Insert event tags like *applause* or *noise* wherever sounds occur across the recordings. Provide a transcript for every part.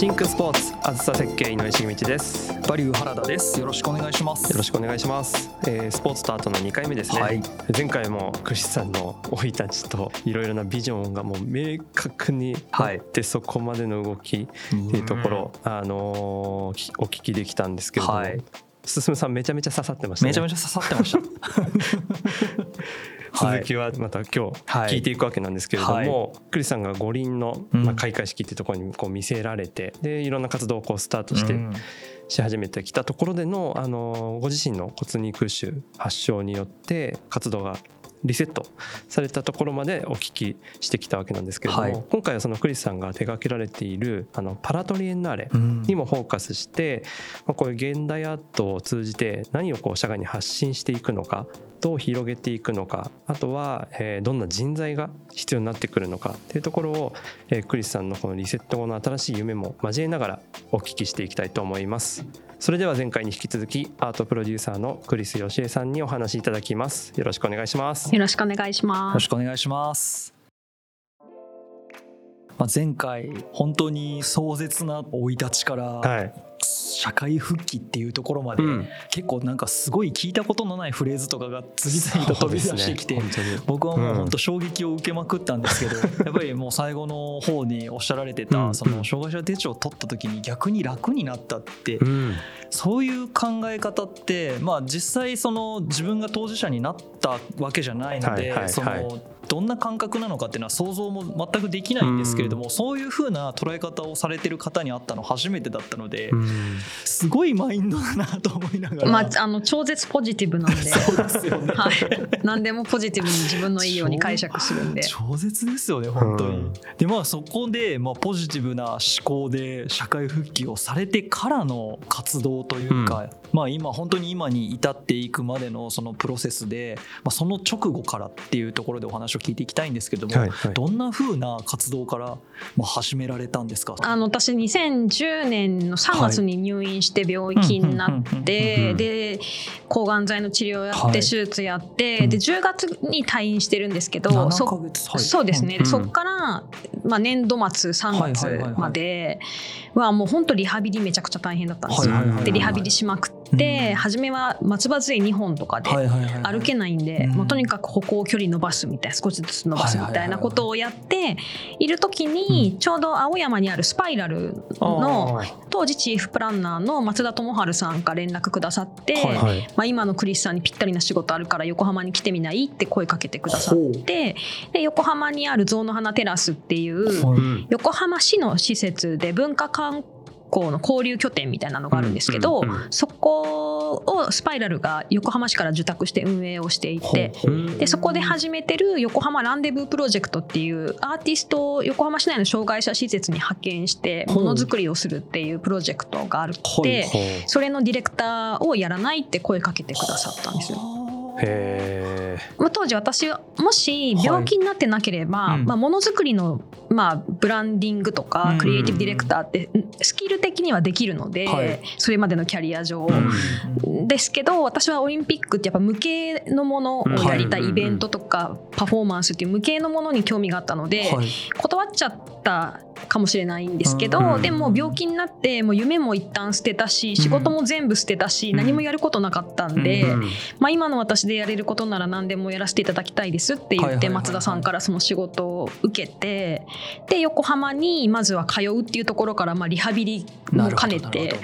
シンクスポーツあずさ設計井上茂道です。バリュー原田です。よろしくお願いします。よろしくお願いします、えースポーツとアートの2回目ですね、はい。前回もクリスさんの生い立ちといろいろなビジョンがもう明確にあって、そこまでの動きっていうところ、あのーきお聞きできたんですけれども、はい進さんめちゃめちゃ刺さってましたね。めちゃめちゃ刺さってました。は *laughs* い続きはまた今日はい。聞いていくわけなんですけれども、クリスさんが五輪の、うん。まあ、開会式っていうところにこう見せられてでいろんな活動をこうスタートしてうん。し始めてきたところでの、あのご自身の骨肉腫発症によって活動がリセットされたところまでお聞きしてきたわけなんですけれども、はい。今回はそのクリスさんが手掛けられているあのパラトリエンナーレうん。にもフォーカスして、まあ、こういう現代アートを通じて何をこう社会に発信していくのかどう広げていくのかあとは、えーどんな人材が必要になってくるのかっていうところを、えークリスさんのこのリセット後の新しい夢も交えながらお聞きしていきたいと思いますそれでは前回に引き続きアートプロデューサーのクリス義恵さんにお話しいただきますよろしくお願いしますよろしくお願いしよます。ろしくお願いします。まあ、前回本当に壮絶な生い立ちからはい、社会復帰っていうところまで、うん、結構なんかすごい聞いたことのないフレーズとかが次々と飛び出してきて、ね。本僕はもううん本当衝撃を受けまくったんですけど、*laughs* やっぱりもう最後の方におっしゃられてた、うん。その障害者手帳を取った時に逆に楽になったって、うん。そういう考え方ってまあ実際その自分が当事者になったわけじゃないので、はいはいはい。そのどんな感覚なのかっていうのは想像も全くできないんですけれども、そういうふうな捉え方をされてる方に会ったの初めてだったので、うん。すごいマインドだなと思いながら。まあ、あの超絶ポジティブなんで、そうですよね。はい、何でもポジティブに自分のいいように解釈するんで。超絶ですよね本当に、うんでまあそこで、まあ、ポジティブな思考で社会復帰をされてからの活動というか、まあ今本当に今に至っていくまでのそのプロセスで、まあ、その直後からっていうところでお話を聞いていきたいんですけども、はいはい。どんな風な活動から、まあ、始められたんですか？あの私2010年の3月に入院して病気になってで抗がん剤の治療やはいって手術やってうんで10月に退院してるんですけど7そヶ月はい。そうですね、うんでそこから、まあ、年度末3はいはいはいはい。月まではもう本当リハビリめちゃくちゃ大変だったんですよ。はいはいはいはい。でリハビリしまくって、うん初めは松葉杖2本とかではいはいはいはい。歩けないんで、うん。もうとにかく歩行距離伸ばすみたいな少しずつ伸ばすみたいなことをやっている時にちょうど青山にあるスパイラルの当時チーフプランナーの松田智春さんが連絡くださって、まあ、今のクリスさんにぴったりな仕事あるから横浜に来てみないって声かけてくださってで横浜にある象の花テラスっていう横浜市の施設で文化観光の交流拠点みたいなのがあるんですけど、そこをスパイラルが横浜市から受託して運営をしていて。でそこで始めてる横浜ランデブープロジェクトっていうアーティストを横浜市内の障害者施設に派遣してものづくりをするっていうプロジェクトがあってそれのディレクターをやらないって声かけてくださったんですよ。へまあ当時私はもし病気になってなければ、うん。まあ、ものづくりの、まあ、ブランディングとうん。かクリエイティブディレクターってうんスキル的にはできるので、はい。それまでのキャリア上。うん。ですけど私はオリンピックってやっぱ無形のものをやりたいうんイベントとかパフォーマンスっていう無形のものに興味があったのではい。断っちゃったかもしれないんですけうどんでも病気になってもう夢も一旦捨てたし仕事も全部捨てたしうん。何もやることなかったんでうんまあ今の私でやれることなら何でもやらせていただきたいですって言って松田さんからその仕事を受けてで横浜にまずは通うっていうところからまあリハビリも兼ねて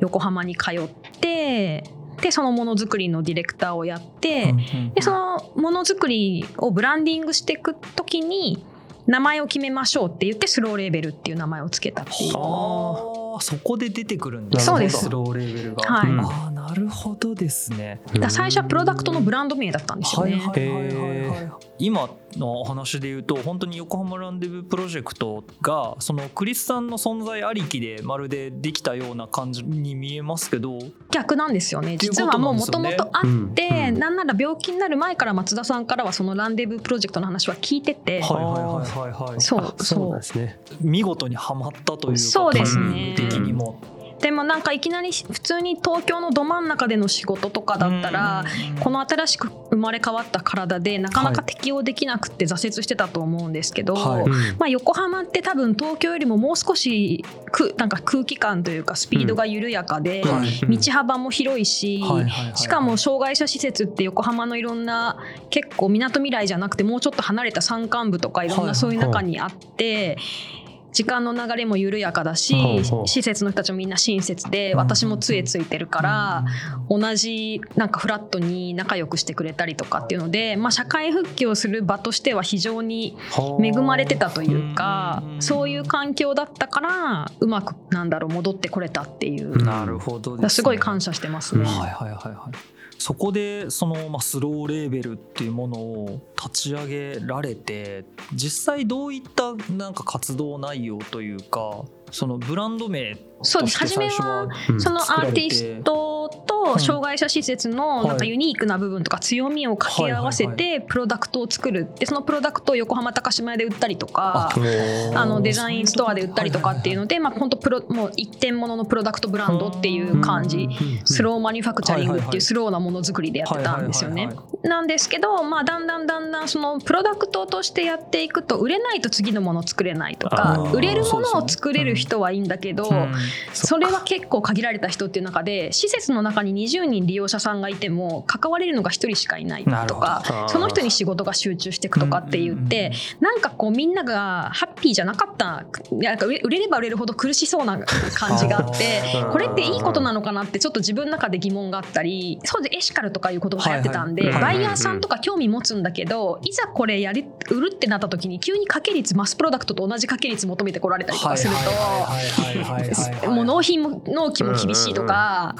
横浜に通ってでそのものづくりのディレクターをやって、でそのものづくりをブランディングしていく時に名前を決めましょうって言ってスローレーベルっていう名前をつけたっていう。ああそこで出てくるんですそうです。スローレーベルが、はい。ああなるほどですね。最初はプロダクトのブランド名だったんですよね。はいはいはい今のお話で言うと本当に横浜ランデブープロジェクトがそのクリスさんの存在ありきでまるでできたような感じに見えますけど。逆なんですよね実はもうもともとあって、うん。なんなら病気になる前から松田さんからはそのランデブープロジェクトの話は聞いてて、はいはいはいはいはい。そうあそうですね。見事にはまったというか。そうですねミング的にもでもなんかいきなり普通に東京のど真ん中での仕事とかだったらこの新しく生まれ変わった体でなかなか適応できなくて挫折してたと思うんですけど、はい。まあ、横浜って多分東京よりももう少しくなんか空気感というかスピードが緩やかで、はい。道幅も広いし、はいはいはいはい。しかも障害者施設って横浜のいろんな結構みなとみらいじゃなくてもうちょっと離れた山間部とかいろんはいはない。そういう中にあって。時間の流れも緩やかだし施設の人たちもみんな親切でうん。私も杖ついてるから同じなんかフラットに仲良くしてくれたりとかっていうので、まあ、社会復帰をする場としては非常に恵まれてたというかうん。そういう環境だったからうまくなんだろう戻ってこれたっていう。うんなるほどです、ね、すごい感謝してますね。うん。はいはいはいはいそこでその、まあ、スローレーベルっていうものを立ち上げられて実際どういったなんか活動内容というかそのブランド名そうです。初はうん。そのアーティストと障害者施設のなんかユニークな部分とか強みを掛け合わせはいてプロダクトを作る。でそのプロダクトを横浜高島屋で売ったりとかあのデザインストアで売ったりとかっていうのでまあ本当プロもう一点物のプロダクトブランドっていう感じ。スローマニファクチャリングっていうスローなものづくりでやってたんですよね。なんですけど、まあ、だんだんだんだんそのプロダクトとしてやっていくと売れないと次のもの作れないとか売れるものを作れる人はいいんだけど、うんそれは結構限られた人っていう中で施設の中に20人利用者さんがいても関われるのが1人しかいないとかその人に仕事が集中していくとかって言ってなんかこうみんながハッピーじゃなかった。なんか売れ売れれば売れるほど苦しそうな感じがあって *laughs* これっていいことなのかなってちょっと自分の中で疑問があったりそうでエシカルとかいうことが流行ってたんではいはいバイヤーさんとか興味持つんだけどいざこれやり売るってなった時に急に掛け率マスプロダクトと同じ掛け率求めてこられたりとかすると。もう納品も納期も厳しいとか,、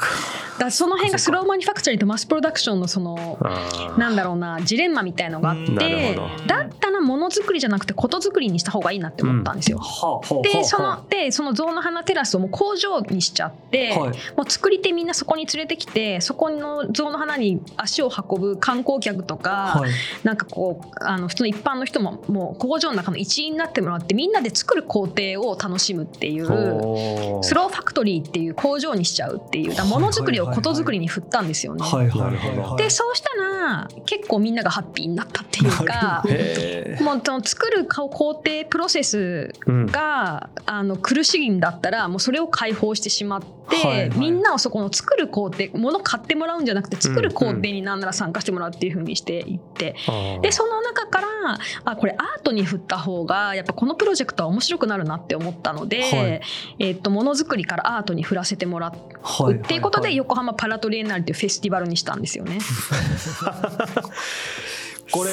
だその辺がスローマニファクチャリングとマスプロダクションのそのなんだろうなジレンマみたいのがあって。だっものづくりじゃなくてことづくりにした方がいいなって思ったんですよ。はあはあはあでそのでその象の花テラスをもう工場にしちゃって、はい。もう作り手みんなそこに連れてきてそこの象の花に足を運ぶ観光客とか、はい。なんかこうあの普通の一般の人ももう工場の中の一員になってもらってみんなで作る工程を楽しむっていう。スローファクトリーっていう工場にしちゃうっていうものづくりをことづくりに振ったんですよね。はいはいはいでそうしたら結構みんながハッピーになったっていうかへもうその作る工程プロセスーうん。があの苦しいんだったらもうそれを解放してしまって、はいはい。みんなをそこの作る工程物買ってもらうんじゃなくて作る工程になんなら参加してもらうっていう風にしていって、あー。でその中からあこれアートに振った方がやっぱこのプロジェクトは面白くなるなって思ったので、はい。えっとものづくりからアートに振らせてもらうはっていうことでは横浜パラトリエンナーレっていうフェスティバルにしたんですよね。*laughs* これ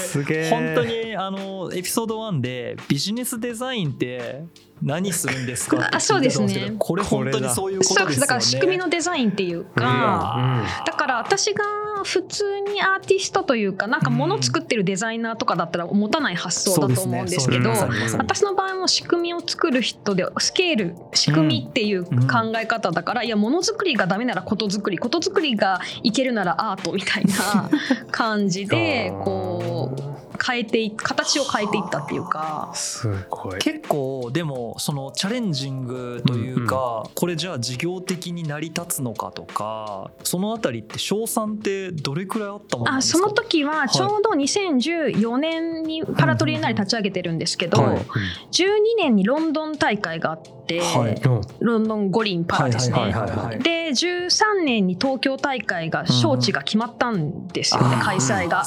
本当にあのエピソード1でビジネスデザインって何するんですかって聞いてたんですけどあそうですね。これ本当にそういうことそうですよね。だから仕組みのデザインっていうか、だから私が普通にアーティストというかなんか物作ってるデザイナーとかだったら持たない発想だと思うんですけどそうですね。私の場合も仕組みを作る人でスケール仕組みっていう考え方だから、いや物作りがダメならことづくりことづくりがいけるならアートみたいな感じでこう変えてい形を変えていったっていうか。すごい。結構でもそのチャレンジングというか、これじゃあ事業的に成り立つのかとかそのあたりって賞賛ってどれくらいあったものなんですか？あその時はちょうど2014年にパラトリエンナーレ立ち上げてるんですけど、はい。12年にロンドン大会があって、はい。うんロンドン五輪パラですね。はいはいはいはいで13年に東京大会が招致が決まったんですよね、あー。開催が。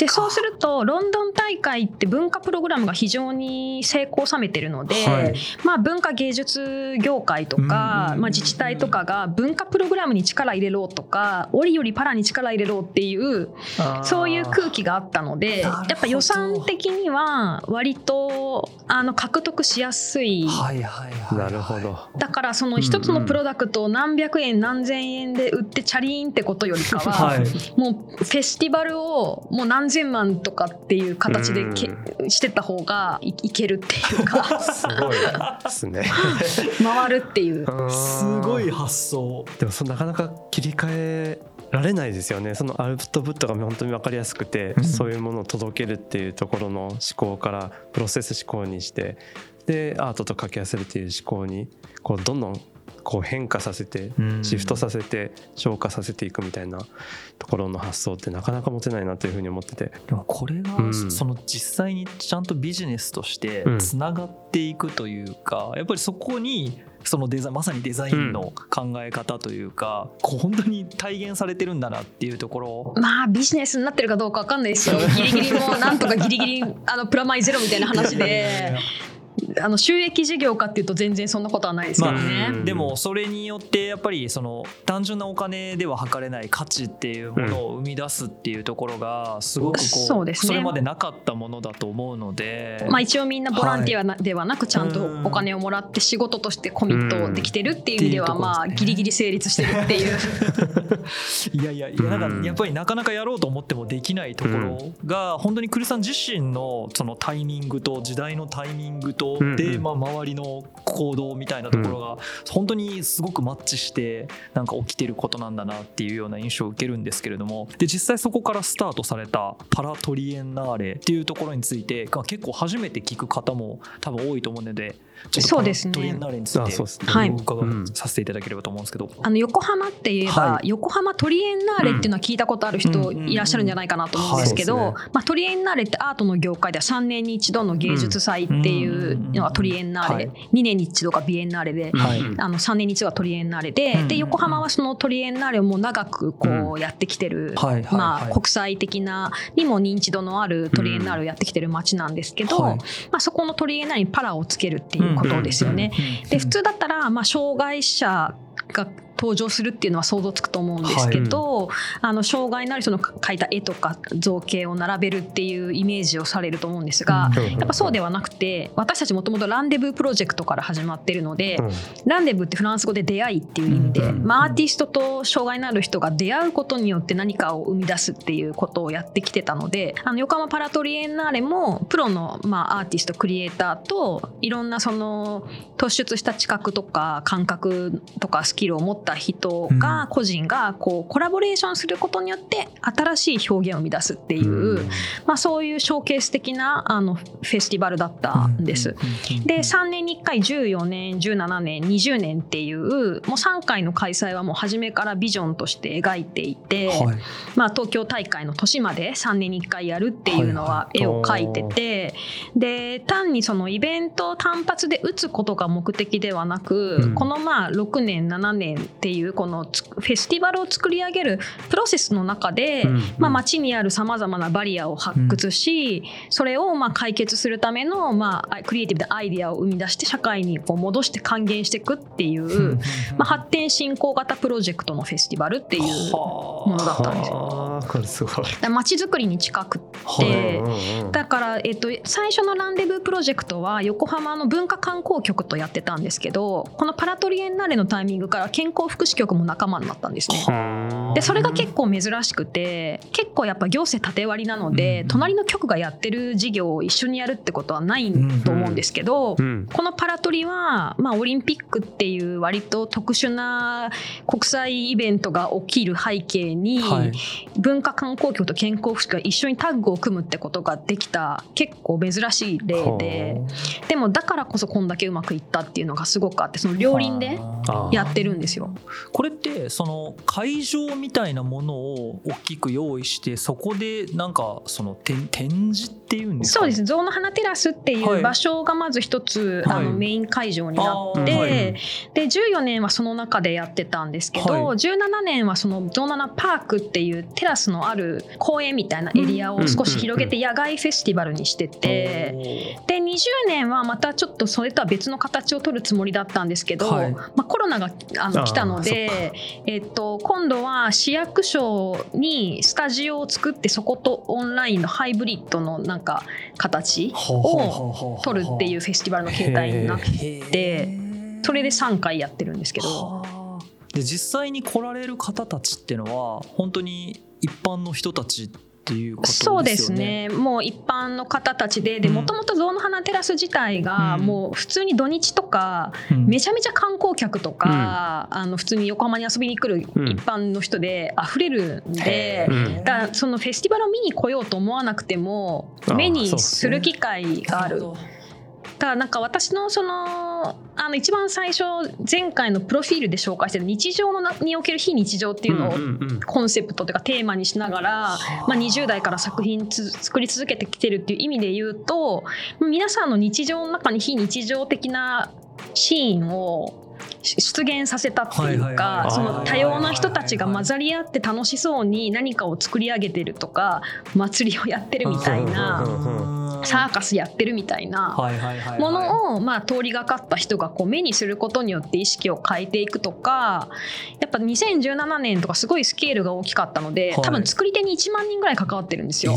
でそうするとロンドン大会って文化プログラムが非常に成功を収めてるので、はい。まあ、文化芸術業界とか、うんまあ、自治体とかが文化プログラムに力入れろとか折よりパラに力入れろっていうそういう空気があったのでやっぱ予算的には割とあの獲得しやすい。はいはいはいなるほど。だからその一つのプロダクトを何百円何千円で売ってチャリーンってことよりかは、はい。もうフェスティバルをもう何千万とかっていう形でけしてった方がいいけるっていうか。すごい。ですね。*laughs* 回るっていう。すごい発想。でもそのなかなか切り替えられないですよね。そのアウトプットが本当に分かりやすくて、うん。そういうものを届けるっていうところの思考からプロセス思考にしてでアートと掛け合わせるっていう思考にこうどんどんこう変化させてうん。シフトさせて消化させていくみたいなところの発想ってなかなか持てないなというふうに思ってて。でもこれが、うん。その実際にちゃんとビジネスとしてうん。つながっていくというか、やっぱりそこにそのデザインまさにデザインの考え方というか、こう本当に体現されてるんだなっていうところ。まあビジネスになってるかどうかわかんないですよ。ギリギリもなんとかギリギリあのプラマイゼロみたいな話で *laughs* あの収益事業かっていうと全然そんなことはないですけどね、まあでもそれによってやっぱりその単純なお金では測れない価値っていうものを生み出すっていうところがすごくこうそうですね。れまでなかったものだと思うので、まあ、一応みんなボランティアなではなくちゃんとお金をもらって仕事としてコミットできてるっていう意味ではうん。まあギリギリ成立してるっていう。*laughs* いやいやいやなんうんかやっぱりなかなかやろうと思ってもできないところが本当に栗さん自身のそのタイミングと時代のタイミングとまあ周りの行動みたいなところが本当にすごくマッチしてなんか起きてることなんだなっていうような印象を受けるんですけれども。で実際そこからスタートされたパラトリエンナーレっていうところについてが結構初めて聞く方も多分多いと思うのでそうですねトリエンナーレについてお伺うんいさせていただければと思うんですけど。あの横浜って言えば、はい。横浜トリエンナーレっていうのは聞いたことある人いらっしゃるんじゃないかなと思うんですけど、はいそうでまあ、トリエンナーレってアートの業界では3年に一度の芸術祭っていうのがトリエンナーレ、は2年に一度がビエンナーレで。はい。うんあの3年に一度がトリエンナーレで,、うん。で横浜はそのトリエンナーレをもう長くこうやってきてる、はいはい。まあ、はい。国際的なにも認知度のあるトリエンナーレをやってきてる街なんですけど、はい。まあ、そこのトリエンナーレにパラをつけるっていうことですよね。で普通だったら、まあ、障害者が登場するっていうのは想像つくと思うんですけど、あの障害のある人の描いた絵とか造形を並べるっていうイメージをされると思うんですが、うん。やっぱそうではなくて私たちもともとランデブープロジェクトから始まってるので、うん。ランデブーってフランス語で出会いっていう意味で、うん。まあ、アーティストと障害のある人が出会うことによって何かを生み出すっていうことをやってきてたのであの横浜パラトリエンナーレもプロの、まあ、アーティストクリエイターといろんなその突出した知覚とか感覚とかスキルを持った人が、うん。個人がこうコラボレーションすることによって新しい表現を生み出すっていう、まあ、そういうショーケース的なあのフェスティバルだったんです。で3年に1回14年17年20年っていうもう3回の開催はもう初めからビジョンとして描いていて、はい。まあ、東京大会の年まで3年に1回やるっていうのは絵を描いてて、で単にそのイベントを単発で打つことが目的ではなく、うん。このまあ6年7年っていうこのつフェスティバルを作り上げるプロセスの中で、うんまあ、街にあるさまざまなバリアを発掘し、それをまあ解決するためのまあクリエイティブなアイデアを生み出して社会にこう戻して還元していくっていう、まあ、発展進行型プロジェクトのフェスティバルっていうものだったんですよ。すごい。街づくりに近くって、うんうんだから、えっと、最初のランデブープロジェクトは横浜の文化観光局とやってたんですけどこのパラトリエンナーレのタイミングから健康福祉局も仲間になったんですね。うんでそれが結構珍しくて結構やっぱ行政縦割りなので、うん隣の局がやってる事業を一緒にやるってことはないと思うんですけど、うんこのパラトリは、まあ、オリンピックっていう割と特殊な国際イベントが起きる背景に、はい。文化観光局と健康福祉が一緒にタッグを組むってことができた結構珍しい例ででもだからこそこんだけうまくいったっていうのがすごくあってその両輪でやってるんですよ。これってその会場みたいなものを大きく用意してそこでなんかその展展示っていうんですかそうです。象の花テラスっていはいう場所がまず一つ、はい。あのメイン会場になって、はい。で14年はその中でやってたんですけど、はい。17年はその象七パークっていうテラスのある公園みたいなエリアを少し広げて野外フェスティバルにしてて。で20年はまたちょっとそれとは別の形を取るつもりだったんですけど、はい。まあ、コロナがあの来たので、えっと、今度は市役所にスタジオを作ってそことオンラインのハイブリッドのなんか形を取るっていううフェスティバルの形態になっててそれで3回やってるんですけど。はあ。で実際に来られる方たちっていうのは本当に一般の人たちっていうことですよね。そうですね。もう一般の方たちで。うん。もともと象の花テラス自体がうん。もう普通に土日とかうん。めちゃめちゃ観光客とか、あの普通に横浜に遊びに来るうん。一般の人で溢れるんで、うん。だからそのフェスティバルを見に来ようと思わなくても目にすする機会がある。らなんか私のそのあの一番最初前回のプロフィールで紹介してる日常のなにおける非日常っていうのをコンセプトというかテーマにしながら、まあ、20代から作品つ作り続けてきてるっていう意味で言うと皆さんの日常の中に非日常的なシーンを出現させたっていうかその多様な人たちが混ざり合って楽しそうに何かを作り上げてるとか祭りをやってるみたいなうんサーカスやってるみたいなものをまあ通りがかった人がこう目にすることによって意識を変えていくとかやっぱ2017年とかすごいスケールが大きかったのではい。多分作り手に1万人ぐらい関わってるんですよ。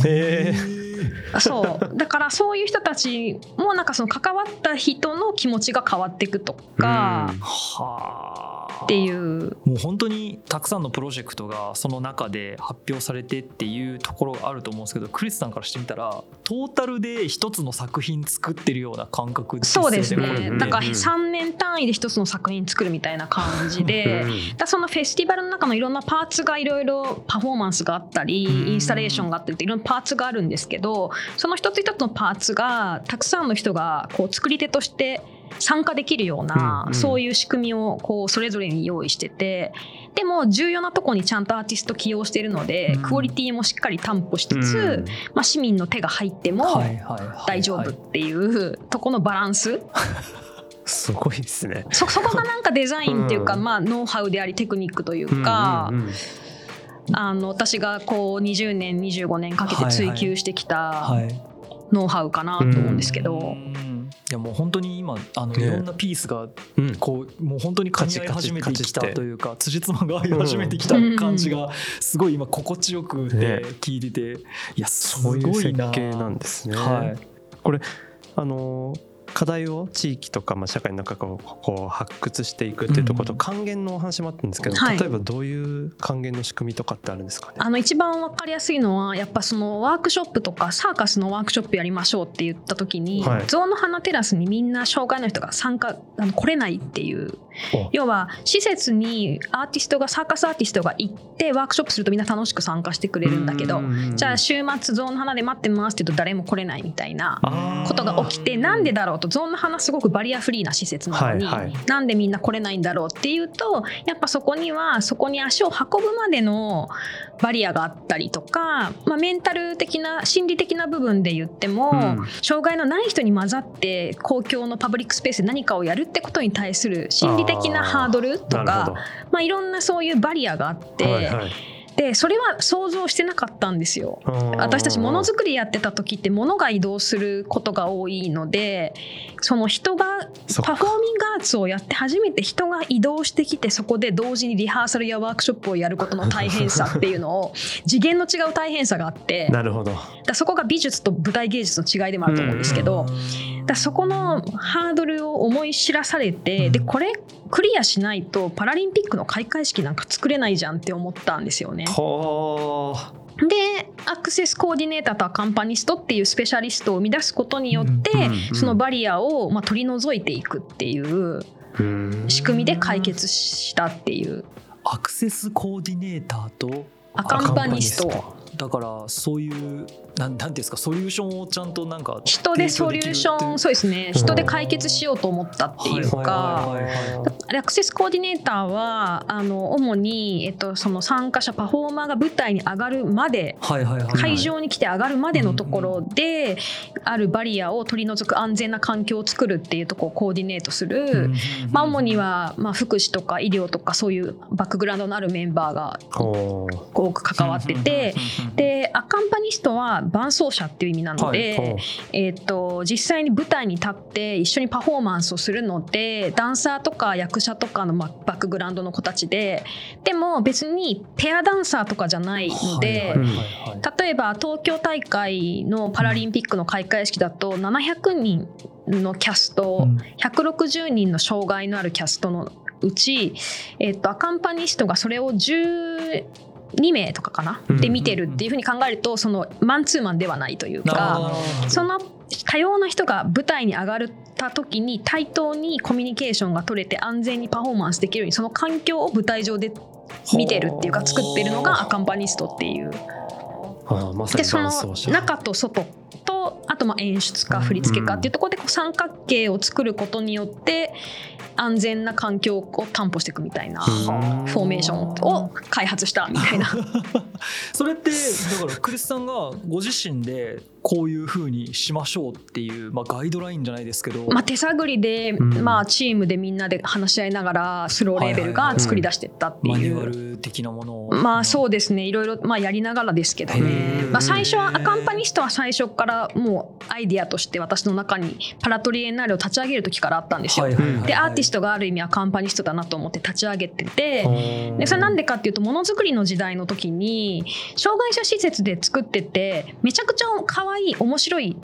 そう。だからそういう人たちもなんかその関わった人の気持ちが変わっていくとかっていう。もう本当にたくさんのプロジェクトがその中で発表されてっていうところがあると思うんですけどクリスさんからしてみたらトータルで一つの作品作ってるような感覚ですよそうですね。だからうん3年単位で一つの作品作るみたいな感じで。うんだそのフェスティバルの中のいろんなパーツがいろいろパフォーマンスがあったりうん。インスタレーションがあったりっていろんなパーツがあるんですけどその一つ一つのパーツがたくさんの人がこう作り手として参加できるような、うんうん。そういう仕組みをこうそれぞれに用意しててでも重要なとこにちゃんとアーティスト起用してるので、うん。クオリティもしっかり担保しつつ、まあ、市民の手が入ってもはいはいはい大丈夫っていうとこのバランス。*laughs* すごいですね。そそこがなんかデザインっていうか、うん。まあ、ノウハウでありテクニックというか。うんうんうん。あの私がこう20年25年かけて追求してきたはいノウハウかなと思うんですけど、うん。いやもう本当に今あのねいろんなピースがうん。こうもう本当に噛み合い始めてきたというか辻褄が合い始めてきた感じがすごい今心地よくてね聞いてていやすそういうごいな。設計なんですね。はい。あの課題を地域とか、まあ、社会の中からこう発掘していくっていうところとうん還元のお話もあったんですけど、はい。例えばどういう還元の仕組みとかってあるんですかね？あの一番わかりやすいのはやっぱそのワークショップとかサーカスのワークショップやりましょうって言った時に、はい。ゾウの花テラスにみんな障害の人が参加あの来れないっていうお要は施設にアーティストがサーカスアーティストが行ってワークショップするとみんな楽しく参加してくれるんだけどじゃあ週末ゾウの花で待ってますって言うと誰も来れないみたいなことが起きてなんでだろうとゾウの花すごくバリアフリーな施設なのに、はいはい。なんでみんな来れないんだろうっていうとやっぱそこにはそこに足を運ぶまでのバリアがあったりとか、まあ、メンタル的な心理的な部分で言っても、うん。障害のない人に混ざって公共のパブリックスペースで何かをやるってことに対する心理的なハードルとかまあ、いろんなそういうバリアがあって、はいはい。でそれは想像してなかったんですよ。私たちものづくりやってた時って物が移動することが多いのでその人がパフォーミングアーツをやって初めて人が移動してきてそこで同時にリハーサルやワークショップをやることの大変さっていうのを次元の違う大変さがあってなるほど。らそこが美術と舞台芸術の違いでもあると思うんですけど。だからそこのハードルを思い知らされて、うん。でこれクリアしないとパラリンピックの開会式なんか作れないじゃんって思ったんですよね。でアクセスコーディネーターとアカンパニストっていうスペシャリストを生み出すことによって、うんうんうんそのバリアをまあ取り除いていくっていううん。仕組みで解決したっていう。アクセスコーディネーターとアカンパニスト。だからそういうなんなんていうんですかソリューションをちゃんとなんか人でソリューションそうですね人で解決しようと思ったっていうはいか。アクセスコーディネーターはあの主に、えっと、その参加者パフォーマーが舞台に上がるまではいはいはいはい会場に来て上がるまでのところであるバリアを取り除く安全な環境を作るっていうところをコーディネートする、まあ、主にはまあ福祉とか医療とかそういうバックグラウンドのあるメンバーが多く関わってて。でアカンパニストは伴走者っていう意味なので、ほうえー、と実際に舞台に立って一緒にパフォーマンスをするのでダンサーとか役者とかのまバックグラウンドの子たちででも別にペアダンサーとかじゃないので。はいはいはいはい例えば東京大会のパラリンピックの開会式だと700人のキャスト、うん160人の障害のあるキャストのうち、えっとアカンパニストがそれを12名とかかな、うんで見てるっていうふうに考えるとそのマンツーマンではないというなか。その多様な人が舞台に上がった時に対等にコミュニケーションが取れて安全にパフォーマンスできるようにその環境を舞台上で見てるっていうか作ってるのがアカンパニストっていう。あでその中と外とあとまあ演出家振付家っていうところでこう三角形を作ることによって安全な環境を担保していくみたいなフォーメーションを開発したみたいな。*laughs* それってだからクリスさんがご自身でこういうふうにしましょうっていう、まあ、ガイドラインじゃないですけど、まあ、手探りで、まあ、チームでみんなで話し合いながらスローレーベルが作り出していったっていう、マニュアル的なものを。まあそうですね。いろいろ、まあ、やりながらですけど。ね、まあ、最初はアカンパニストは最初からもうアイディアとして私の中にパラトリエンナーレを立ち上げる時からあったんですよ、でアーティストがある意味アカンパニストだなと思って立ち上げててでそれなんでかっていうとものづくりの時代の時に障害者施設で作っててめちゃくちゃ可愛い面白い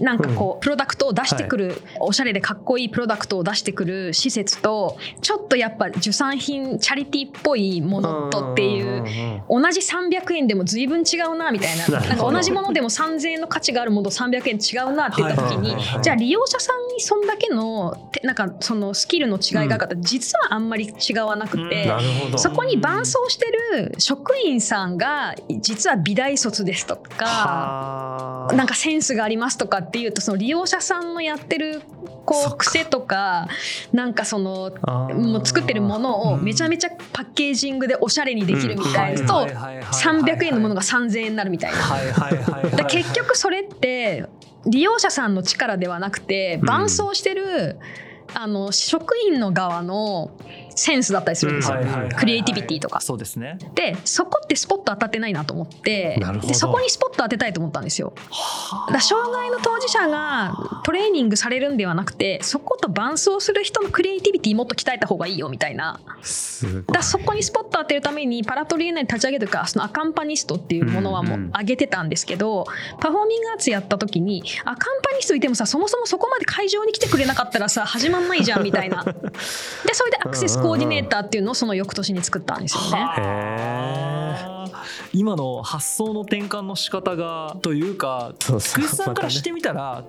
なんかこうプロダクトを出してくる、おしゃれでかっこいいプロダクトを出してくる施設とちょっとやっぱ受産品チャリティーっぽいものとっていう同じ300円でも随分違うなみたいな。*laughs* なんか同じものでも3000円の価値があるものと300円違うなって言った時にじゃあ利用者さんにそんだけのなんかそのスキルの違いがあった。実はあんまり違わなくてそこに伴走してる職員さんが実は美大卒ですとかなんかセンスがありますとかっていうとその利用者さんのやってるこう癖とかなんかそのもう作ってるものをめちゃめちゃパッケージングでおしゃれにできるみたいなと300円のものが3000円になるみたいな。結局それって利用者さんの力ではなくて伴走してる、あの職員の側のセンスだったりするんですよ、クリエイティビティとか。そうですね。でそこってスポット当たってないなと思って。でそこにスポット当てたいと思ったんですよ。だ障害の当事者がトレーニングされるんではなくてそこと伴走する人のクリエイティビティもっと鍛えた方がいいよみたいな。だそこにスポット当てるためにパラトリエナに立ち上げるかそのアカンパニストっていうものはもう上げてたんですけど、うんうん、パフォーミングアーツやった時にアカンパニストいてもさそもそもそこまで会場に来てくれなかったらさ始まんないじゃんみたいな。でそれでアクセスコーディネーターっていうのをその翌年に作ったんですよね。今の発想の転換の仕方がというかクリスさんからしてみたら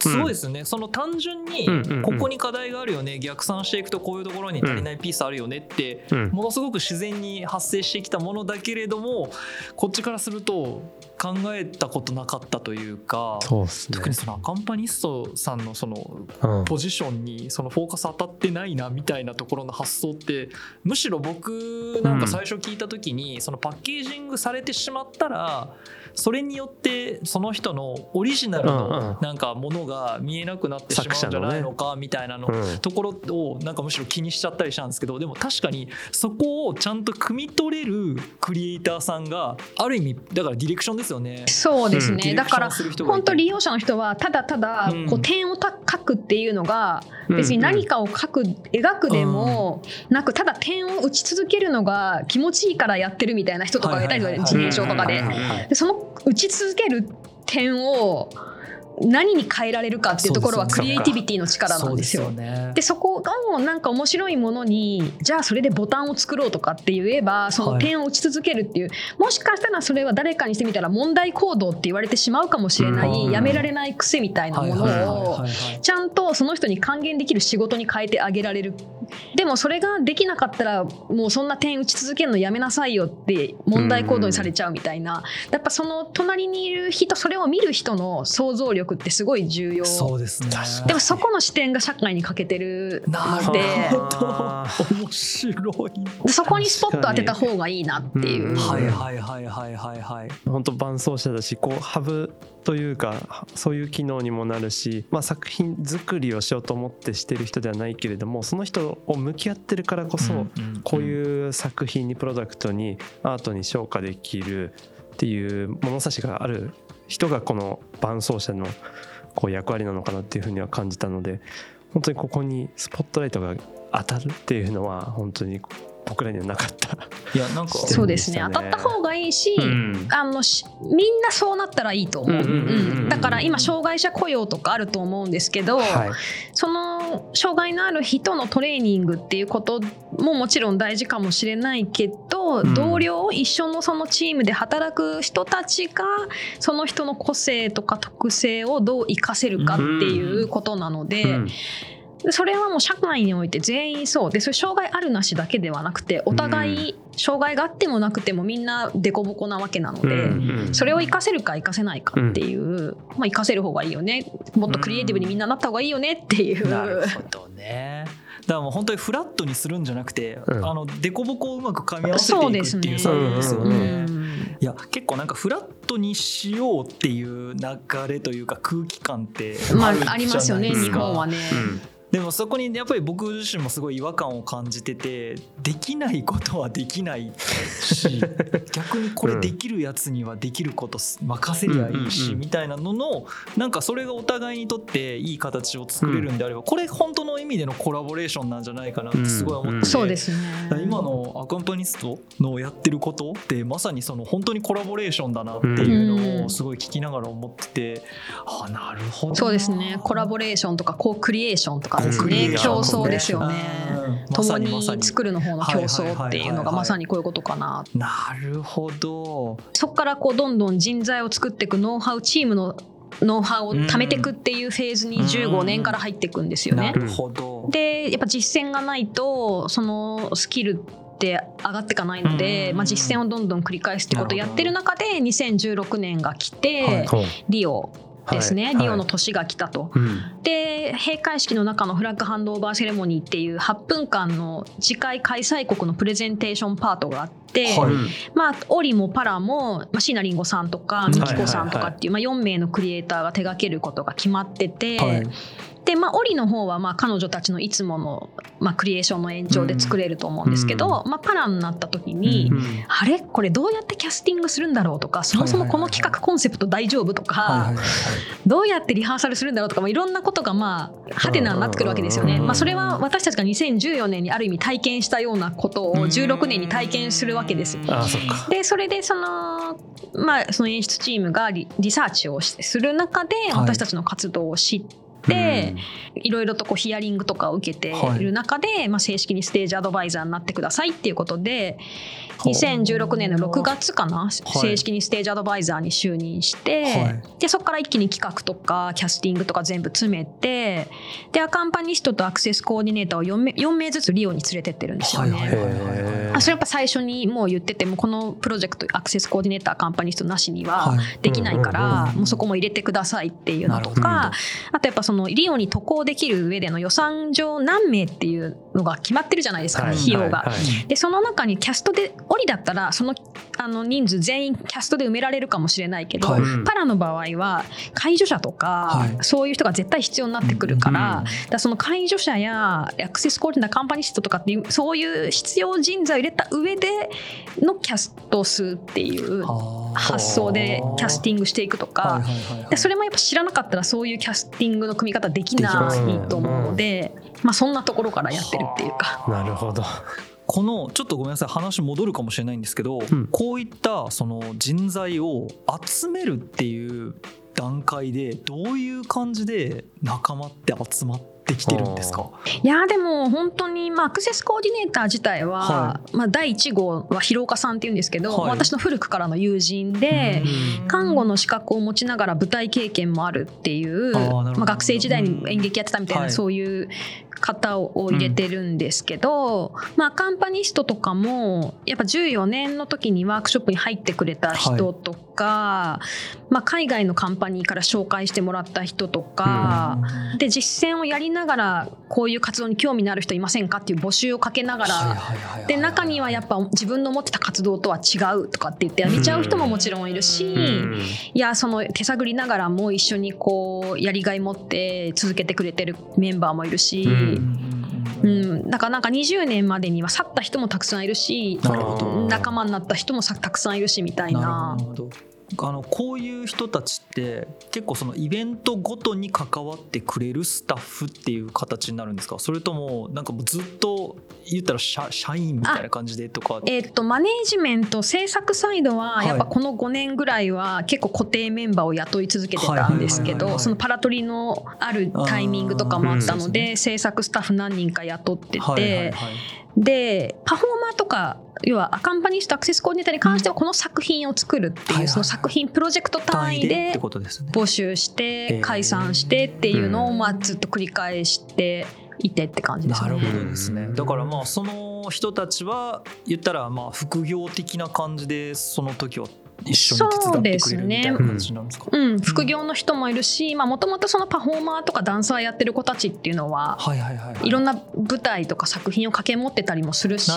すごいですね、うん、その単純にここに課題があるよね、逆算していくとこういうところに足りないピースあるよねって、ものすごく自然に発生してきたものだけれどもこっちからすると考えたことなかったというか、ね、特にそのアカンパニストさんのそのポジションにそのフォーカス当たってないなみたいなところの発想ってむしろ僕なんか最初聞いた時にそのパッケージングされてしまったらそれによってその人のオリジナルのなんかものが見えなくなってしまうんじゃないのかみたいなのところをなんかむしろ気にしちゃったりしたんですけどでも確かにそこをちゃんと汲み取れるクリエイターさんがある意味だからディレクションですよね。そうですね、だから本当利用者の人はただただこう点を書くっていうのが別に何かを書く描くでもなくただ点を打ち続けるのが気持ちいいからやってるみたいな人とかがいたりする自閉症とかで。でその打ち続ける点を何に変えられるかっていうところはクリエイティビティの力なんですよ。でそこをなんか面白いものにじゃあそれでボタンを作ろうとかって言えばその点を打ち続けるっていう、はい、もしかしたらそれは誰かにしてみたら問題行動って言われてしまうかもしれない、うん、やめられない癖みたいなものをちゃんとその人に還元できる仕事に変えてあげられるでもそれができなかったらもうそんな点打ち続けるのやめなさいよって問題行動にされちゃうみたいな、やっぱその隣にいる人それを見る人の想像力ってすごい重要。そうですね。でもそこの視点が社会に欠けてるので面白い。そこにスポット当てた方がいいなっていう、はいはいはいはいはいはい本当伴走者だしこうハブというかそういう機能にもなるし、まあ、作品作りをしようと思ってしてる人ではないけれどもその人を向き合ってるからこそこういう作品にプロダクトにアートに昇華できるっていう物差しがある人がこの伴走者のこう役割なのかなっていうふうには感じたので本当にここにスポットライトが当たるっていうのは本当に僕らにはなかった。いやなんか *laughs* そうですね。当たった方がいいし、うん、あのみんなそうなったらいいと思う。だから今障害者雇用とかあると思うんですけど、はい、その障害のある人のトレーニングっていうことももちろん大事かもしれないけど、うん、同僚一緒のそのチームで働く人たちがその人の個性とか特性をどう活かせるかっていうことなので。うんでそれはもう社会において全員そう。でそれ障害あるなしだけではなくてお互い障害があってもなくてもみんな凸凹なわけなので、うん。うんそれを活かせるか活かせないかっていう、まあ活かせる方がいいよね。もっとクリエイティブにみんななった方がいいよねっていう、なるほどね。だからもう本当にフラットにするんじゃなくて、うん。あの凸凹をうまく噛み合わせていくっていう作業ですようね。ん。いや結構なんかフラットにしようっていう流れというか空気感ってまああるじゃないですか。ありますよね日本はね。でもそこにやっぱり僕自身もすごい違和感を感じててできないことはできないし *laughs* 逆にこれできるやつにはできること任せりゃいいうんうんうんしみたいなののなんかそれがお互いにとっていい形を作れるんであればこれ本当の意味でのコラボレーションなんじゃないかなってすごい思ってうですね。今のアカンパニストのやってることってまさにその本当にコラボレーションだなっていうのをすごい聞きながら思っててあなるほどな。そうですね。コラボレーションとかコークリエーションとかですね。競争ですよね。共さに作るの方の競争っていうのがまさににこういうことかな。なるほど。そこからこうどんどん人材を作っていくノウハウチームのノウハウを貯めていくっていうフェーズに15年から入っていくんですよね。なるほど。でやっぱ実践がないとそのスキルって上がっていかないので、うん。まあ、実践をどんどん繰り返すってことをやってる中で2016年が来て、リオですね、はい。リオの年が来たと。うん。で閉会式の中のフラッグハンドオーバーセレモニーっていう8分間の次回開催国のプレゼンテーションパートがあって、はい。まあ、オリもパラも、まあ、椎名林檎さんとかうんミキコさんとかっていう、まあ、4名のクリエイターが手掛けることが決まってて、はいで、まあ、オリの方はまあ彼女たちのいつもの、まあ、クリエーションの延長で作れると思うんですけど、まあ、パラになった時に、うん。あれ？これどうやってキャスティングするんだろうとかそもそもこの企画コンセプト大丈夫とか、どうやってリハーサルするんだろうとか、まあ、いろんなことがまあハテナになってくるわけですよね。うん。まあ、それは私たちが2014年にある意味体験したようなことを16年に体験するわけです。あそでそれでその,、まあ、その演出チームがリリサーチをする中ではい。私たちの活動を知って、いろいろとこうヒアリングとかを受けている中で、まあ、正式にステージアドバイザーになってくださいっていうことで2016年の6月かな、正式にステージアドバイザーに就任して、はい。でそこから一気に企画とかキャスティングとか全部詰めてでアカンパニストとアクセスコーディネーターを 4, 名4名ずつリオに連れてってるんですよね。はいはいはいはいはいあそれやっぱ最初にもう言っててもこのプロジェクトアクセスコーディネーターカンパニストなしにははい。できないから、うんもうそこも入れてくださいっていうのとかあとやっぱそのリオに渡航できる上での予算上何名っていうのが決まってるじゃないですか、はい。費用が。はい。はい。でその中にキャストでオリだったらそのあの人数全員キャストで埋められるかもしれないけど、はい。パラの場合は介助者とか、はい。そういう人が絶対必要になってくるから,、うんだからその介助者やアクセスコーディネーターカンパニストとかっていうそういう必要人材を入れた上でのキャスト数っていう発想でキャスティングしていくとか。はいはいはいはいでそれもやっぱ知らなかったらそういうキャスティングの組み方できないと思うので、まあ、そんなところからやってるっていうか。なるほどこのちょっとごめんなさい話戻るかもしれないんですけど、んこういったその人材を集めるっていう段階でどういう感じで仲間って集まってきてるんですか？いやーでも本当に、まあ、アクセスコーディネーター自体は、はまあ、第1号は広岡さんっていうんですけど、はい。私の古くからの友人で、看護の資格を持ちながら舞台経験もあるっていうまあ、学生時代に演劇やってたみたいな、はい。そういう方を入れてるんですけど、まあ、カンパニストとかもやっぱ14年の時にワークショップに入ってくれた人とか、まあ、海外のカンパニーから紹介してもらった人とか、で実践をやりながらこういう活動に興味のある人いませんかっていう募集をかけながら、で中にはやっぱ自分の持ってた活動とは違うとかって言ってやめちゃう人ももちろんいるし、うん。いやその手探りながらも一緒にこうやりがい持って続けてくれてるメンバーもいるし、うんだからなんか20年までには去った人もたくさんいるしなるほど。仲間になった人もさたくさんいるしみたいな。なるほどあのこういう人たちって結構そのイベントごとに関わってくれるスタッフっていう形になるんですか？それともなんかもうずっと言ったら社社員みたいな感じでとか？えっとマネージメント制作サイドはやっぱこの5年ぐらいは結構固定メンバーを雇い続けてたんですけどそのパラトリのあるタイミングとかもあったのですで制作スタッフ何人か雇ってて、はいはいはいでパフォーマーとか要はアカンパニストアクセスコーディネーターに関してはこの作品を作るってはいうその作品プロジェクト単位でってでことですね。募集してー。解散してっていうのをまあずっと繰り返していてって感じですね。なるほどですね。うん。だからまあその人たちは言ったらまあ副業的な感じでその時は一緒に手伝ってくれるみたいな感じなんですか？うん、副業の人もいるしもともとそのパフォーマーとかダンサーやってる子たちっていうのははいはいはいはい。いろんな舞台とか作品を掛け持ってたりもするし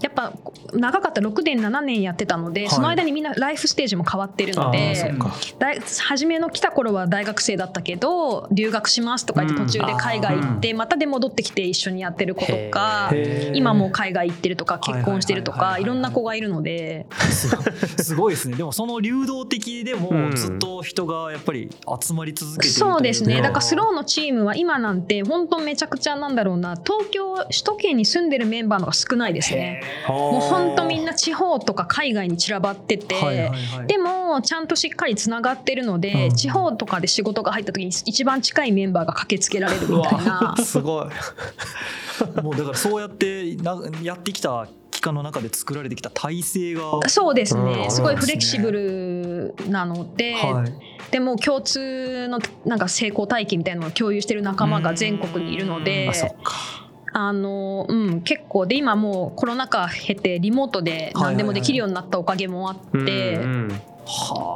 やっぱ長かった6年7年やってたので、はい。その間にみんなライフステージも変わってるので初めの来た頃は大学生だったけど留学しますとか言って途中で海外行ってまたで戻ってきて一緒にやってる子とか今もう海外行ってるとか結婚してるとかいろんな子がいるのですすごいですね。でもその流動的でもうん。ずっと人がやっぱり集まり続けてるといそうですね。かだからスローのチームは今なんて本当めちゃくちゃなんだろうな。東京首都圏に住んでるメンバーの方が少ないですね。もう本当みんな地方とか海外に散らばってて、はいはいはい。でもちゃんとしっかりつながってるので、うん。地方とかで仕事が入った時に一番近いメンバーが駆けつけられるみたいな。*laughs* すごい。*laughs* もうだからそうやってなやってきた期間の中で作られてきた体制が。そうですうん。ねすごいフレキシブルなので、はい。でも共通のなんか成功体験みたいなのを共有してる仲間が全国にいるのであの、うん、結構で今もうコロナ禍経てリモートで何でもできるようになったおかげもあって、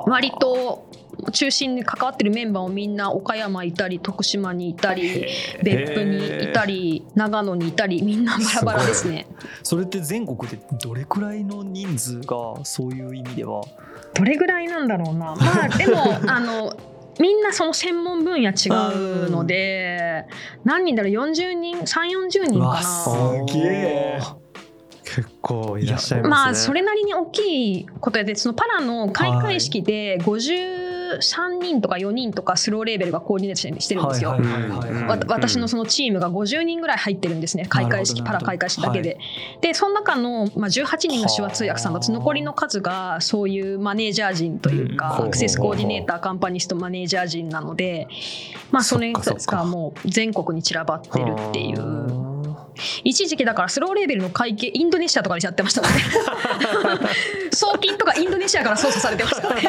割と中心に関わってるメンバーもみんな岡山いたり徳島にいたり別府にいたり長野にいたりみんなバラバラですね。それって全国でどれくらいの人数がそういう意味では？どれぐらいなんだろうな。*laughs* まあでもあのみんなその専門分野違うので何人だろう？40人？3 4 0人かな。すげえ。結構いらっしゃいますね。まあそれなりに大きいことやってそのパラの開会式で53人とか4人とかスローレーベルがコーディネートしてしてるんですよ。私のそのチームが50人ぐらい入ってるんですね。開会式パラ開会式だけで。でその中の、まあ、18人が手話通訳さんだとはあ残りの数がそういうマネージャー陣というか、うん。アクセスコーディネーターカンパニストマネージャー陣なので、まあ、それがもう全国に散らばってるっていう。は一時期だからスローレーベルの会計インドネシアとかにやってましたもんね。*laughs* 送金とかインドネシアから操作されてましたね。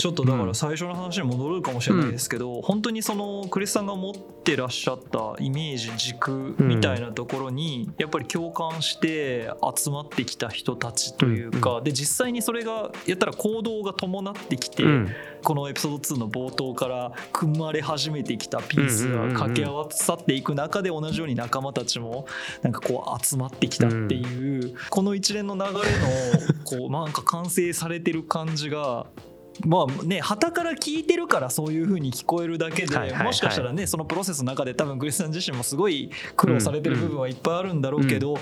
ちょっとだから最初の話に戻るかもしれないですけど、本当にそのクリスさんが持ってらっしゃったイメージ軸みたいなところにやっぱり共感して集まってきた人たちというか、で実際にそれがやったら行動が伴ってきて、うん。このエピソード2の冒頭から組まれ始めてきたピースが掛け合わさっていく中で同じように仲間たちもなんかこう集まってきたっていう、この一連の流れのこう *laughs* なんか完成されてる感じが。まあね旗から聞いてるからそういう風に聞こえるだけで、はいはいはい。もしかしたらねそのプロセスの中で多分クリスさん自身もすごい苦労されてる部分はいっぱいあるんだろうけど、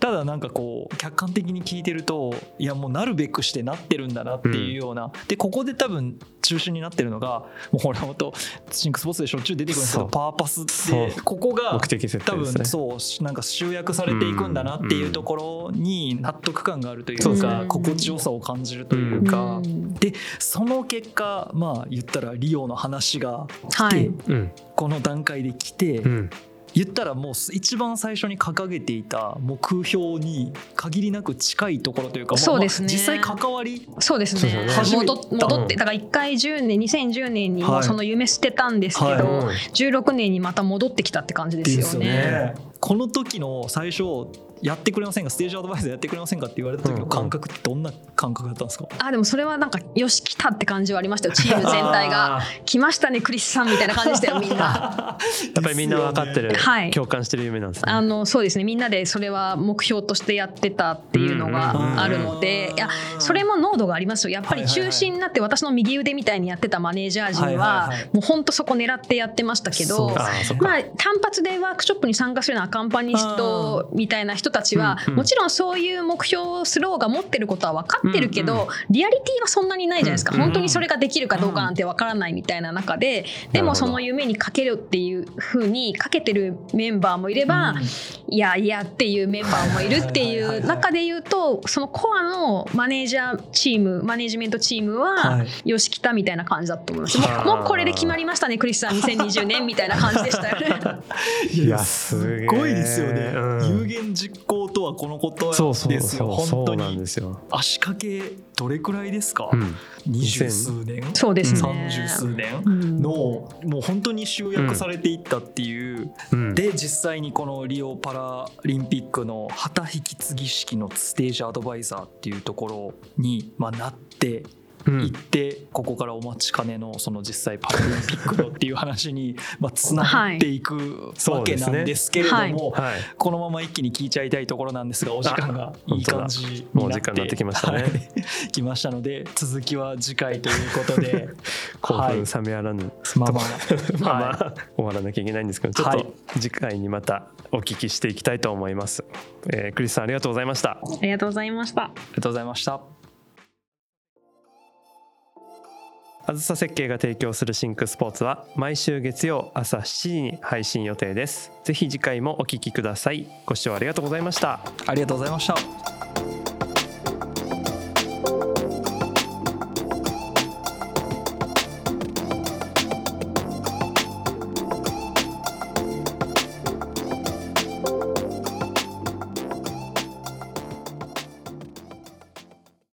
ただなんかこう客観的に聞いてるといやもうなるべくしてなってるんだなっていうような、でここで多分中心になってるのがもうほらほんとシンクスポーツでしょっちゅう出てくるんですけどパーパスってここが目的設多定ですね。分そうなんか集約されていくんだなっていうところに納得感があるというか、心地よさを感じるというか、うん。でその結果まあ言ったらリオの話がはい。うん。この段階で来て、うん。言ったらもう一番最初に掲げていた目標に限りなく近いところというかもそうですね。まあ実際関わり？そうですね。戻戻ってだから1回10年2010年にもはい。その夢捨てたんですけど、はい。16年にまた戻ってきたって感じですよね。この時の最初やってくれませんか？ステージアドバイザーやってくれませんか？って言われた時の感覚ってどんな感覚だったんですか、あでもそれはなんかよし来たって感じはありましたよ。チーム全体が。あ *laughs* 来ましたねクリスさんみたいな感じでしたよみんな。*laughs* やっぱりみんな分かってる、*laughs* はい。共感してる夢なんですね。あのそうですね。みんなでそれは目標としてやってたっていうのがあるので、いやそれも濃度がありますよ。やっぱり中心になって私の右腕みたいにやってたマネージャー陣はもう本当そこ狙ってやってましたけどまあ単発でワークショップに参加するようなアカンパニストみたいな人たちはうんうん。もちろんそういう目標をスローが持ってることは分かってるけうんうどリアリティはそんなにないじゃないですか。うんうん。本当にそれができるかどうかなんて分からないみたいな中ででもその夢にかけるっていうふうにかけてるメンバーもいればいやいやっていうメンバーもいるっていう中で言うとそのコアのマネージャーチームマネジメントチームははい。よし来たみたいな感じだと思います。もはあ。うもうこれで決まりましたねクリスさん2020年みたいな感じでしたよね。*laughs* いやすごいですよね、うん。有言実行とはこのことそうそうですよ。そうそうなん本当にですよ。足掛けどれくらいですか、うん、二十数年？そうですね。三十数年？うん。のもう本当に集約されていったっていう、うん、で実際にこのリオパラリンピックの旗引き継ぎ式のステージアドバイザーっていうところに、まあ、なってうん行ってここからお待ちかねのその実際パラリンピックのっていう話にまあつながっていくわけなんですけれども、はい、このまま一気に聞いちゃいたいところなんですがお時間がいい感じになってもう時間になってきましたね。はい。*laughs* 来ましたので続きは次回ということで *laughs* 興はい。奮冷めやらぬ、まあまあ。*laughs* まあまはあ終わらなきゃいけないんですけどちょっはい。と次回にまたお聞きしていきたいと思います、えークリスさんありがとうございました。ありがとうございました。ありがとうございました。あずさ設計が提供するシンクスポーツは毎週月曜朝7時に配信予定です。ぜひ次回もお聞きください。ご視聴ありがとうございました。ありがとうございました。